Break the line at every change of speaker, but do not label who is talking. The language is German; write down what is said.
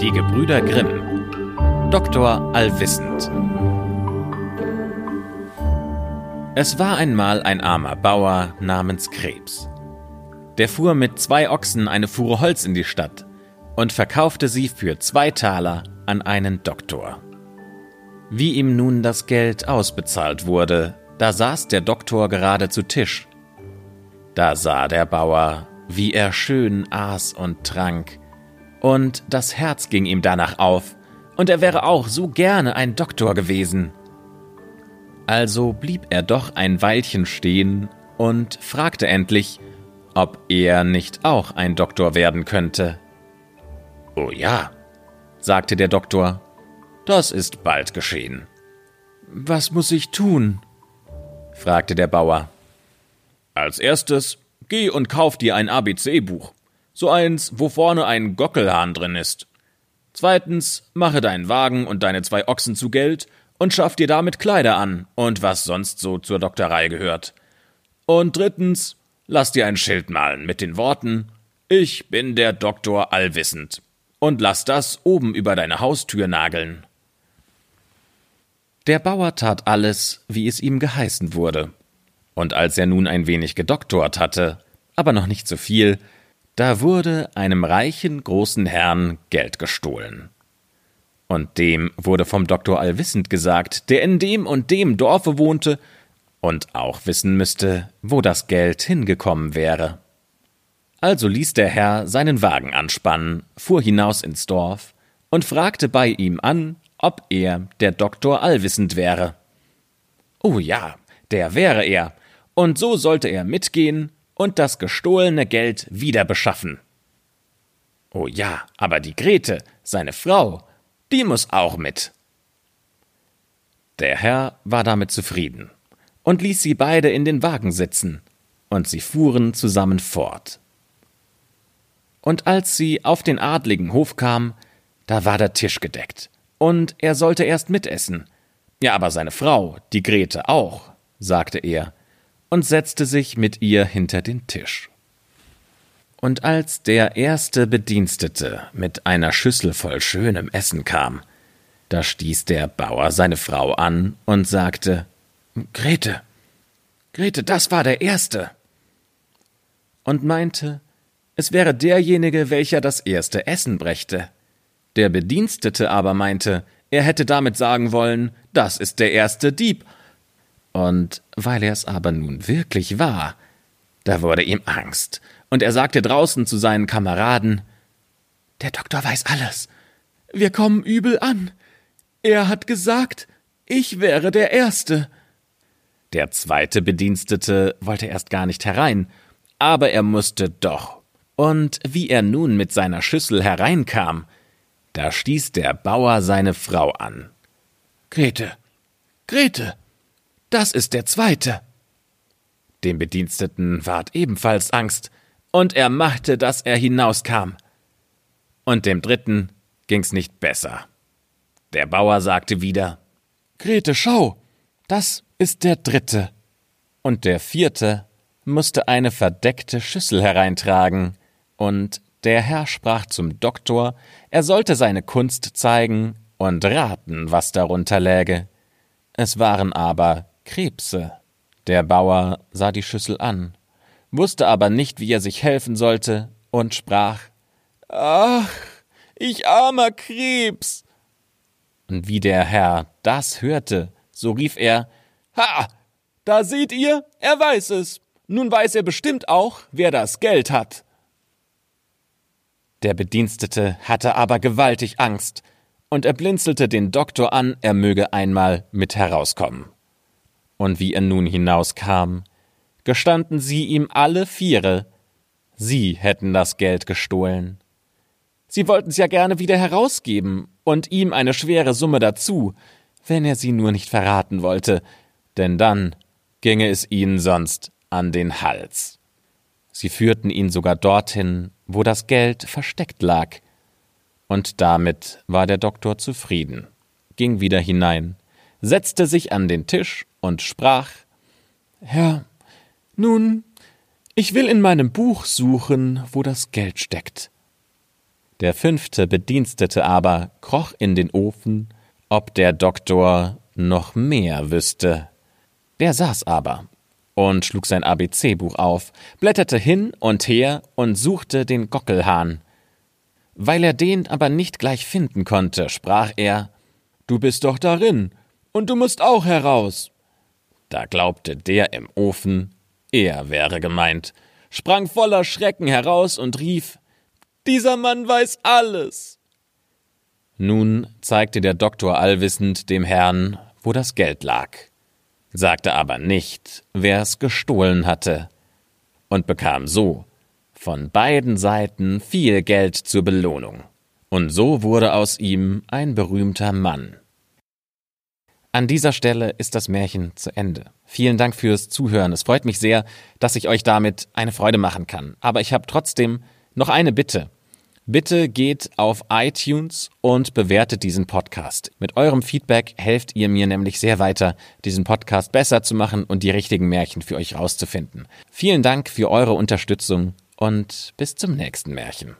Die Gebrüder Grimm. Doktor Allwissend. Es war einmal ein armer Bauer namens Krebs. Der fuhr mit zwei Ochsen eine Fuhre Holz in die Stadt und verkaufte sie für zwei Taler an einen Doktor. Wie ihm nun das Geld ausbezahlt wurde, da saß der Doktor gerade zu Tisch. Da sah der Bauer, wie er schön aß und trank, und das Herz ging ihm danach auf, und er wäre auch so gerne ein Doktor gewesen. Also blieb er doch ein Weilchen stehen und fragte endlich, ob er nicht auch ein Doktor werden könnte. Oh ja, sagte der Doktor, das ist bald geschehen. Was muss ich tun? fragte der Bauer. Als erstes geh und kauf dir ein ABC-Buch. So eins, wo vorne ein Gockelhahn drin ist. Zweitens, mache deinen Wagen und deine zwei Ochsen zu Geld und schaff dir damit Kleider an und was sonst so zur Doktorei gehört. Und drittens, lass dir ein Schild malen mit den Worten Ich bin der Doktor allwissend und lass das oben über deine Haustür nageln. Der Bauer tat alles, wie es ihm geheißen wurde. Und als er nun ein wenig gedoktort hatte, aber noch nicht so viel, da wurde einem reichen großen Herrn Geld gestohlen. Und dem wurde vom Doktor allwissend gesagt, der in dem und dem Dorfe wohnte und auch wissen müsste, wo das Geld hingekommen wäre. Also ließ der Herr seinen Wagen anspannen, fuhr hinaus ins Dorf und fragte bei ihm an, ob er der Doktor allwissend wäre. Oh ja, der wäre er, und so sollte er mitgehen und das gestohlene Geld wieder beschaffen. Oh ja, aber die Grete, seine Frau, die muss auch mit. Der Herr war damit zufrieden und ließ sie beide in den Wagen sitzen, und sie fuhren zusammen fort. Und als sie auf den adligen Hof kam, da war der Tisch gedeckt, und er sollte erst mitessen. Ja, aber seine Frau, die Grete auch, sagte er, und setzte sich mit ihr hinter den Tisch. Und als der erste Bedienstete mit einer Schüssel voll schönem Essen kam, da stieß der Bauer seine Frau an und sagte Grete, Grete, das war der Erste. Und meinte, es wäre derjenige, welcher das erste Essen brächte. Der Bedienstete aber meinte, er hätte damit sagen wollen, das ist der erste Dieb. Und weil er es aber nun wirklich war, da wurde ihm Angst, und er sagte draußen zu seinen Kameraden Der Doktor weiß alles. Wir kommen übel an. Er hat gesagt, ich wäre der Erste. Der zweite Bedienstete wollte erst gar nicht herein, aber er musste doch. Und wie er nun mit seiner Schüssel hereinkam, da stieß der Bauer seine Frau an. Grete, Grete, das ist der zweite. Dem Bediensteten ward ebenfalls Angst, und er machte, dass er hinauskam. Und dem dritten ging's nicht besser. Der Bauer sagte wieder Grete, schau, das ist der dritte. Und der vierte musste eine verdeckte Schüssel hereintragen, und der Herr sprach zum Doktor, er sollte seine Kunst zeigen und raten, was darunter läge. Es waren aber Krebse. Der Bauer sah die Schüssel an, wusste aber nicht, wie er sich helfen sollte, und sprach Ach, ich armer Krebs. Und wie der Herr das hörte, so rief er Ha. Da seht ihr, er weiß es. Nun weiß er bestimmt auch, wer das Geld hat. Der Bedienstete hatte aber gewaltig Angst, und er blinzelte den Doktor an, er möge einmal mit herauskommen. Und wie er nun hinauskam, gestanden sie ihm alle Viere, sie hätten das Geld gestohlen. Sie wollten's ja gerne wieder herausgeben und ihm eine schwere Summe dazu, wenn er sie nur nicht verraten wollte, denn dann ginge es ihnen sonst an den Hals. Sie führten ihn sogar dorthin, wo das Geld versteckt lag. Und damit war der Doktor zufrieden, ging wieder hinein, setzte sich an den Tisch und sprach Herr, nun, ich will in meinem Buch suchen, wo das Geld steckt. Der fünfte Bedienstete aber kroch in den Ofen, ob der Doktor noch mehr wüsste. Der saß aber und schlug sein ABC-Buch auf, blätterte hin und her und suchte den Gockelhahn. Weil er den aber nicht gleich finden konnte, sprach er Du bist doch darin, und du musst auch heraus. Da glaubte der im Ofen, er wäre gemeint, sprang voller Schrecken heraus und rief Dieser Mann weiß alles. Nun zeigte der Doktor allwissend dem Herrn, wo das Geld lag sagte aber nicht, wer es gestohlen hatte, und bekam so von beiden Seiten viel Geld zur Belohnung. Und so wurde aus ihm ein berühmter Mann. An dieser Stelle ist das Märchen zu Ende. Vielen Dank fürs Zuhören. Es freut mich sehr, dass ich euch damit eine Freude machen kann. Aber ich habe trotzdem noch eine Bitte. Bitte geht auf iTunes und bewertet diesen Podcast. Mit eurem Feedback helft ihr mir nämlich sehr weiter, diesen Podcast besser zu machen und die richtigen Märchen für euch rauszufinden. Vielen Dank für eure Unterstützung und bis zum nächsten Märchen.